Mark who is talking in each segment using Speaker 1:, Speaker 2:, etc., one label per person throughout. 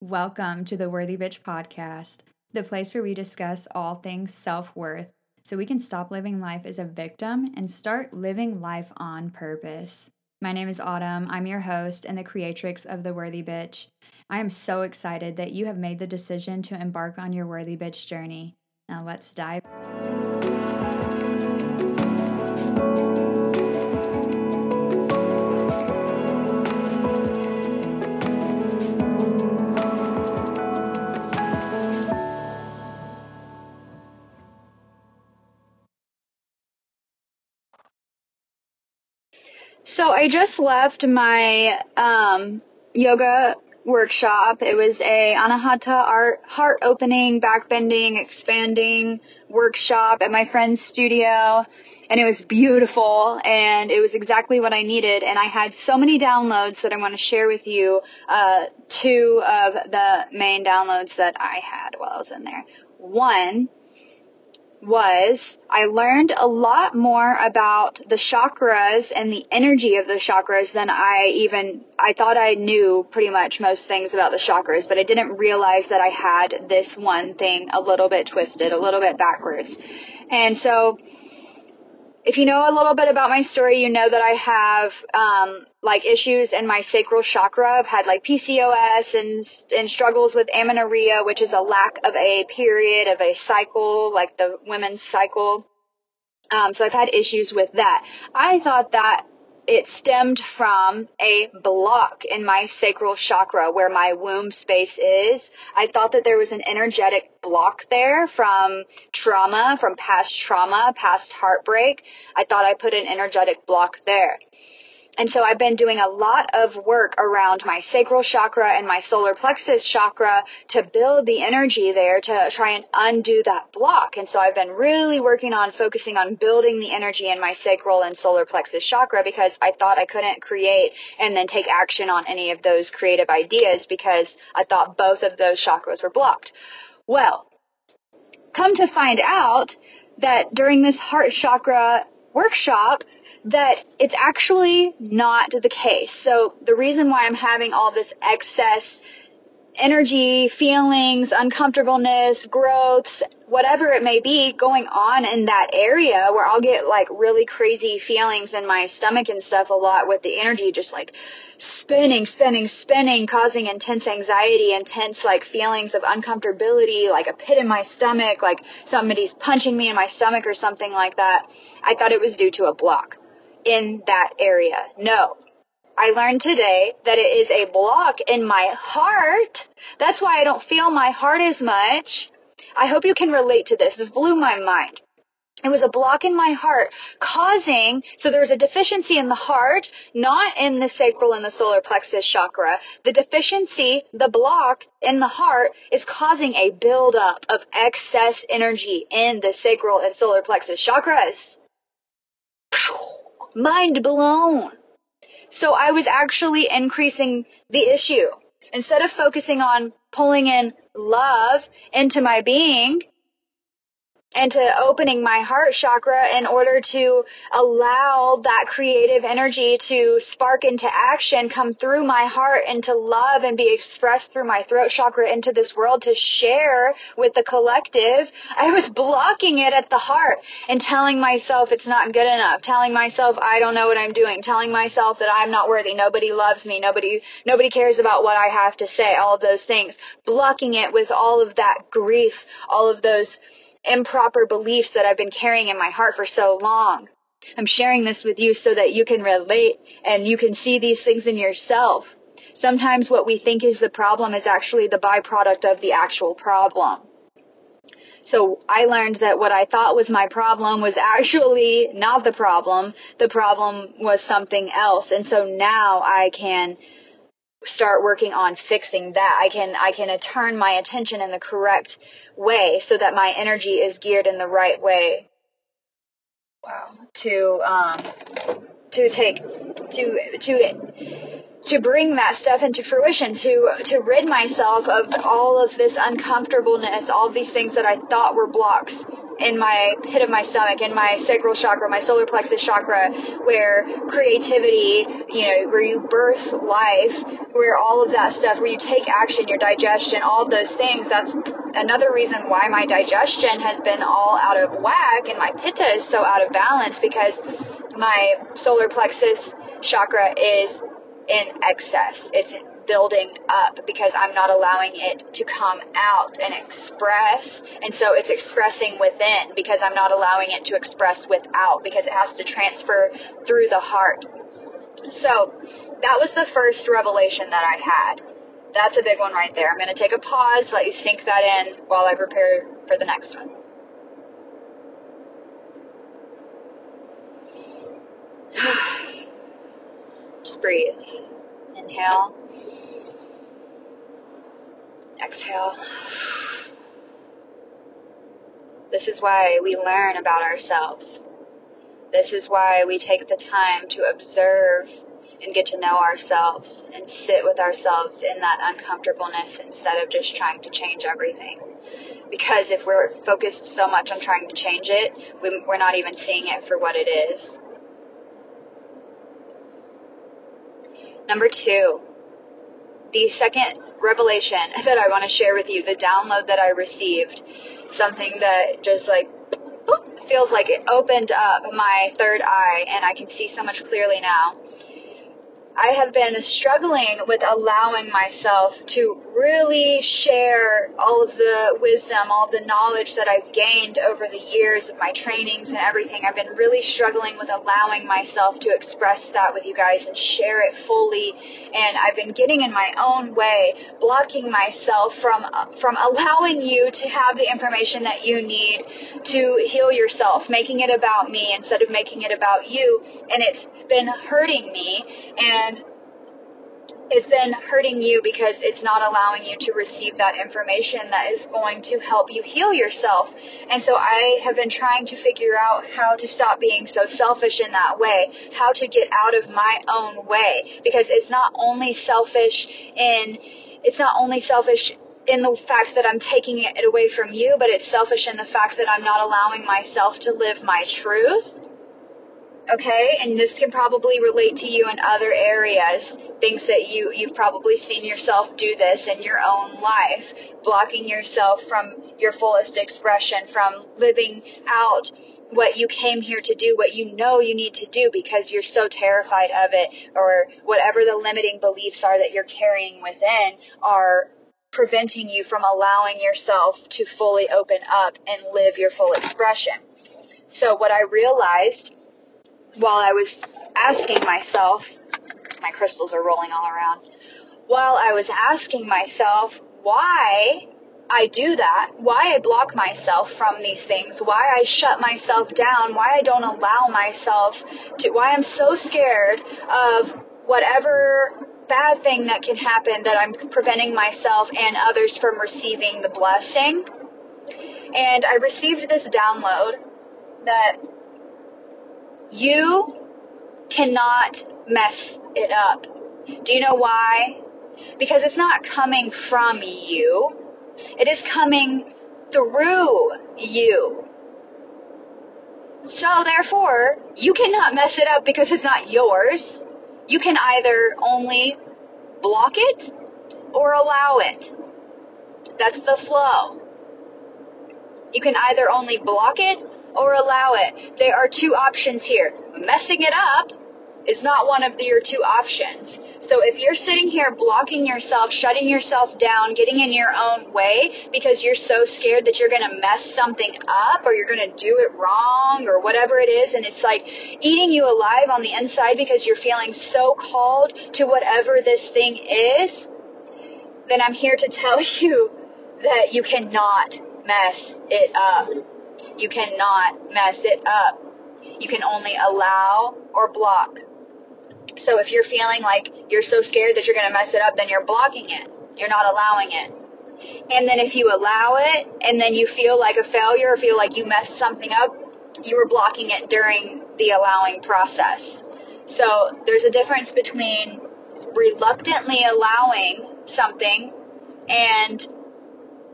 Speaker 1: Welcome to the Worthy Bitch podcast, the place where we discuss all things self worth so we can stop living life as a victim and start living life on purpose. My name is Autumn. I'm your host and the creatrix of The Worthy Bitch. I am so excited that you have made the decision to embark on your Worthy Bitch journey. Now let's dive.
Speaker 2: So I just left my um, yoga workshop. It was a anahata art, heart opening, back bending, expanding workshop at my friend's studio. And it was beautiful and it was exactly what I needed. And I had so many downloads that I want to share with you. Uh, two of the main downloads that I had while I was in there. One was I learned a lot more about the chakras and the energy of the chakras than I even, I thought I knew pretty much most things about the chakras, but I didn't realize that I had this one thing a little bit twisted, a little bit backwards. And so, if you know a little bit about my story, you know that I have um, like issues in my sacral chakra. I've had like PCOS and and struggles with amenorrhea, which is a lack of a period of a cycle, like the women's cycle. Um, so I've had issues with that. I thought that it stemmed from a block in my sacral chakra where my womb space is. I thought that there was an energetic block there from trauma, from past trauma, past heartbreak. I thought I put an energetic block there. And so I've been doing a lot of work around my sacral chakra and my solar plexus chakra to build the energy there to try and undo that block. And so I've been really working on focusing on building the energy in my sacral and solar plexus chakra because I thought I couldn't create and then take action on any of those creative ideas because I thought both of those chakras were blocked. Well, come to find out that during this heart chakra workshop, that it's actually not the case. So the reason why I'm having all this excess energy, feelings, uncomfortableness, growths, whatever it may be going on in that area where I'll get like really crazy feelings in my stomach and stuff a lot with the energy just like spinning, spinning, spinning, causing intense anxiety, intense like feelings of uncomfortability, like a pit in my stomach, like somebody's punching me in my stomach or something like that. I thought it was due to a block in that area. No. I learned today that it is a block in my heart. That's why I don't feel my heart as much. I hope you can relate to this. This blew my mind. It was a block in my heart causing, so there's a deficiency in the heart, not in the sacral and the solar plexus chakra. The deficiency, the block in the heart is causing a buildup of excess energy in the sacral and solar plexus chakras mind blown. So I was actually increasing the issue. Instead of focusing on pulling in love into my being, and to opening my heart chakra in order to allow that creative energy to spark into action, come through my heart into love and be expressed through my throat chakra into this world to share with the collective. I was blocking it at the heart and telling myself it's not good enough, telling myself I don't know what I'm doing, telling myself that I'm not worthy, nobody loves me, nobody, nobody cares about what I have to say, all of those things, blocking it with all of that grief, all of those improper beliefs that I've been carrying in my heart for so long. I'm sharing this with you so that you can relate and you can see these things in yourself. Sometimes what we think is the problem is actually the byproduct of the actual problem. So I learned that what I thought was my problem was actually not the problem. The problem was something else. And so now I can start working on fixing that. I can, I can turn my attention in the correct way so that my energy is geared in the right way. Wow. To, um, to take, to, to, to bring that stuff into fruition, to to rid myself of all of this uncomfortableness, all these things that I thought were blocks in my pit of my stomach, in my sacral chakra, my solar plexus chakra, where creativity, you know, where you birth life, where all of that stuff, where you take action, your digestion, all those things, that's another reason why my digestion has been all out of whack and my pitta is so out of balance because my solar plexus chakra is in excess. It's building up because I'm not allowing it to come out and express. And so it's expressing within because I'm not allowing it to express without because it has to transfer through the heart. So that was the first revelation that I had. That's a big one right there. I'm going to take a pause, let you sink that in while I prepare for the next one. Just breathe. Inhale. Exhale. This is why we learn about ourselves. This is why we take the time to observe and get to know ourselves and sit with ourselves in that uncomfortableness instead of just trying to change everything. Because if we're focused so much on trying to change it, we, we're not even seeing it for what it is. Number two, the second revelation that I want to share with you, the download that I received, something that just like feels like it opened up my third eye and I can see so much clearly now. I have been struggling with allowing myself to really share all of the wisdom, all the knowledge that I've gained over the years of my trainings and everything. I've been really struggling with allowing myself to express that with you guys and share it fully. And I've been getting in my own way, blocking myself from from allowing you to have the information that you need to heal yourself, making it about me instead of making it about you. And it's been hurting me and it's been hurting you because it's not allowing you to receive that information that is going to help you heal yourself. And so I have been trying to figure out how to stop being so selfish in that way, how to get out of my own way because it's not only selfish in it's not only selfish in the fact that I'm taking it away from you, but it's selfish in the fact that I'm not allowing myself to live my truth okay? And this can probably relate to you in other areas things that you you've probably seen yourself do this in your own life blocking yourself from your fullest expression from living out what you came here to do what you know you need to do because you're so terrified of it or whatever the limiting beliefs are that you're carrying within are preventing you from allowing yourself to fully open up and live your full expression. So what i realized while I was asking myself, my crystals are rolling all around, while I was asking myself why I do that, why I block myself from these things, why I shut myself down, why I don't allow myself to, why I'm so scared of whatever bad thing that can happen that I'm preventing myself and others from receiving the blessing. And I received this download that you cannot mess it up. Do you know why? Because it's not coming from you. It is coming through you. So therefore, you cannot mess it up because it's not yours. You can either only block it or allow it. That's the flow. You can either only block it or allow it. There are two options here. Messing it up is not one of your two options. So if you're sitting here blocking yourself, shutting yourself down, getting in your own way because you're so scared that you're going to mess something up or you're going to do it wrong or whatever it is and it's like eating you alive on the inside because you're feeling so called to whatever this thing is, then I'm here to tell you that you cannot mess it up. You cannot mess it up. You can only allow or block. So if you're feeling like you're so scared that you're going to mess it up, then you're blocking it. You're not allowing it. And then if you allow it and then you feel like a failure or feel like you messed something up, you were blocking it during the allowing process. So there's a difference between reluctantly allowing something and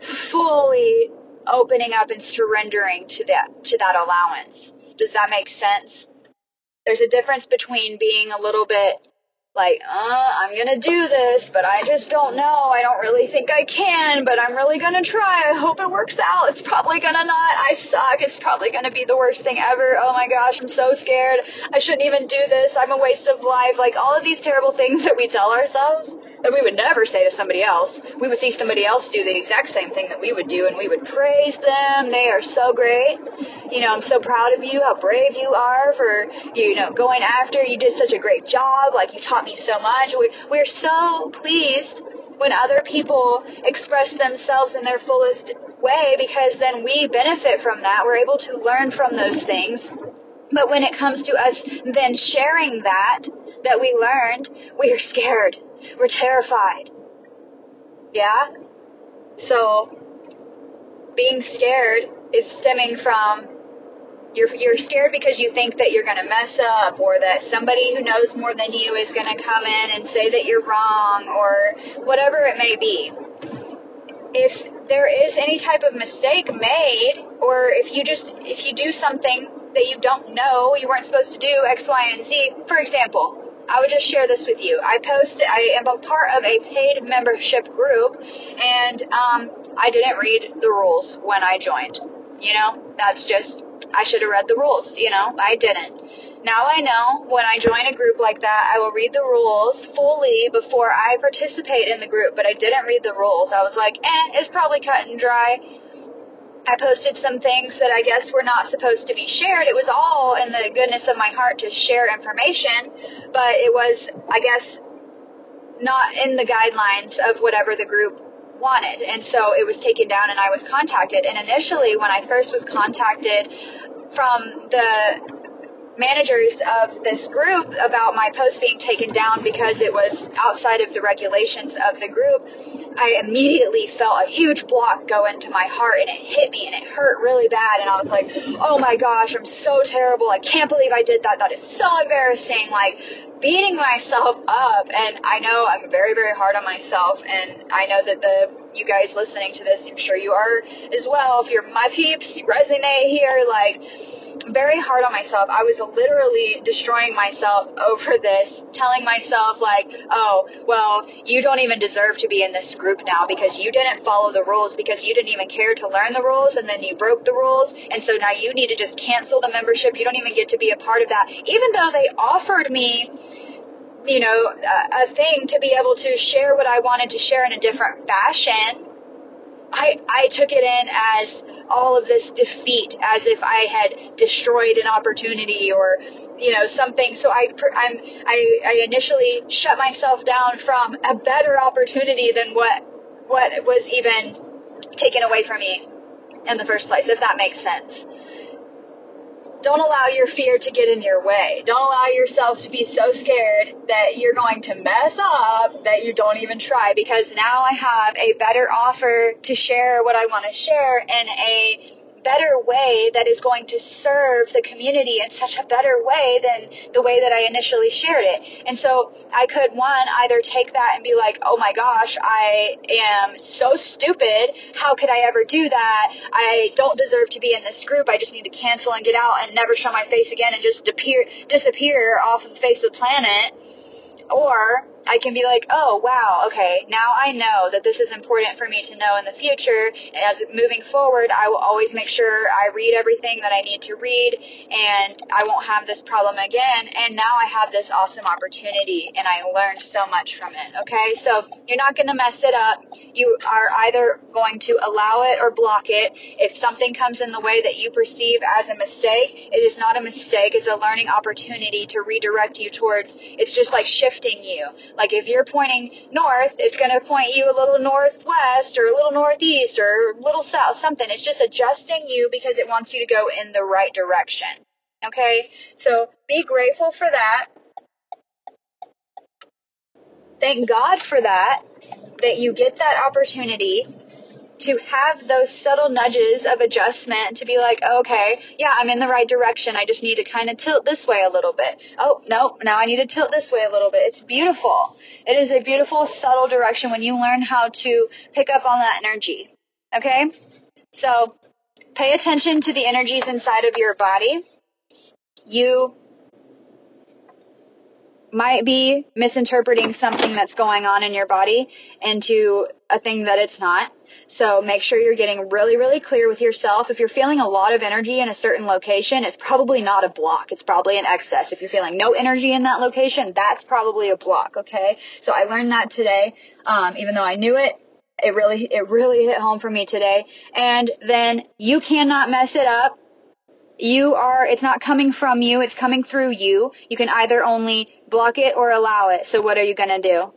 Speaker 2: fully opening up and surrendering to that to that allowance. Does that make sense? There's a difference between being a little bit like, uh, I'm gonna do this, but I just don't know. I don't really think I can, but I'm really gonna try. I hope it works out. It's probably gonna not. I suck. It's probably gonna be the worst thing ever. Oh my gosh, I'm so scared. I shouldn't even do this. I'm a waste of life. Like all of these terrible things that we tell ourselves that we would never say to somebody else. We would see somebody else do the exact same thing that we would do and we would praise them. They are so great. You know, I'm so proud of you, how brave you are for, you know, going after. You did such a great job. Like you taught me so much. We, we're so pleased when other people express themselves in their fullest way because then we benefit from that. We're able to learn from those things. But when it comes to us then sharing that, that we learned, we are scared we're terrified. Yeah? So, being scared is stemming from you're, you're scared because you think that you're going to mess up or that somebody who knows more than you is going to come in and say that you're wrong or whatever it may be. If there is any type of mistake made or if you just if you do something that you don't know you weren't supposed to do x y and z for example I would just share this with you. I post, I am a part of a paid membership group, and um, I didn't read the rules when I joined. You know, that's just, I should have read the rules, you know, I didn't. Now I know when I join a group like that, I will read the rules fully before I participate in the group, but I didn't read the rules. I was like, eh, it's probably cut and dry. I posted some things that I guess were not supposed to be shared. It was all in the goodness of my heart to share information, but it was, I guess, not in the guidelines of whatever the group wanted. And so it was taken down and I was contacted. And initially, when I first was contacted from the managers of this group about my post being taken down because it was outside of the regulations of the group, I immediately felt a huge block go into my heart and it hit me and it hurt really bad. And I was like, oh my gosh, I'm so terrible. I can't believe I did that. That is so embarrassing. Like, beating myself up. And I know I'm very, very hard on myself. And I know that the you guys listening to this, I'm sure you are as well. If you're my peeps, resonate here. Like, very hard on myself. I was literally destroying myself over this, telling myself like, "Oh, well, you don't even deserve to be in this group now because you didn't follow the rules because you didn't even care to learn the rules and then you broke the rules, and so now you need to just cancel the membership. You don't even get to be a part of that." Even though they offered me you know, a, thing to be able to share what I wanted to share in a different fashion, I I took it in as all of this defeat as if I had destroyed an opportunity or you know something. So I I'm I, I initially shut myself down from a better opportunity than what what was even taken away from me in the first place, if that makes sense. Don't allow your fear to get in your way. Don't allow yourself to be so scared that you're going to mess up that you don't even try because now I have a better offer to share what I want to share in a better way that is going to serve the community in such a better way than the way that I initially shared it. And so I could one either take that and be like, "Oh my gosh, I am so stupid. How could I ever do that? I don't deserve to be in this group. I just need to cancel and get out and never show my face again and just disappear disappear off of the face of the planet." Or I can be like, oh wow, okay, now I know that this is important for me to know in the future. And as moving forward, I will always make sure I read everything that I need to read and I won't have this problem again. And now I have this awesome opportunity and I learned so much from it. Okay. So you're not going to mess it up. You are either going to allow it or block it. If something comes in the way that you perceive as a mistake, it is not a mistake. It's a learning opportunity to redirect you towards, it's just like shifting you like if you're pointing north, it's going to point you a little northwest or a little northeast or a little south, something. It's just adjusting you because it wants you to go in the right direction. Okay? So be grateful for that. Thank God for that, that you get that opportunity to have those subtle nudges of adjustment to be like, okay, yeah, I'm in the right direction. I just need to kind of tilt this way a little bit. Oh, no, now I need to tilt this way a little bit. It's beautiful. It is a beautiful, subtle direction when you learn how to pick up on that energy. Okay? So, pay attention to the energies inside of your body. You might be misinterpreting something that's going on in your body into a thing that it's not. So make sure you're getting really, really clear with yourself. If you're feeling a lot of energy in a certain location, it's probably not a block. It's probably an excess. If you're feeling no energy in that location, that's probably a block. Okay. So I learned that today. Um, even though I knew it, it really, it really hit home for me today. And then you cannot mess it up you are, it's not coming from you, it's coming through you. You can either only block it or allow it. So what are you gonna do?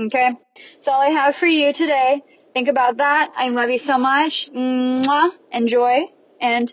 Speaker 2: Okay? That's all I have for you today. Think about that. I love you so much. Mwah. Enjoy and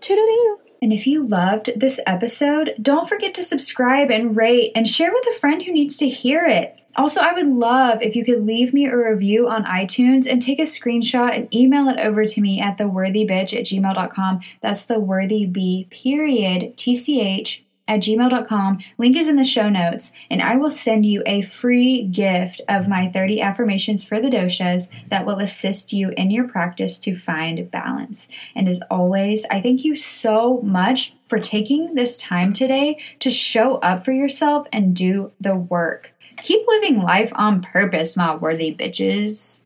Speaker 2: toodaloo.
Speaker 1: And if you loved this episode, don't forget to subscribe and rate and share with a friend who needs to hear it. Also, I would love if you could leave me a review on iTunes and take a screenshot and email it over to me at theworthybitch at gmail.com. That's the worthy b period tch at gmail.com. Link is in the show notes, and I will send you a free gift of my 30 affirmations for the doshas that will assist you in your practice to find balance. And as always, I thank you so much for taking this time today to show up for yourself and do the work. Keep living life on purpose, my worthy bitches.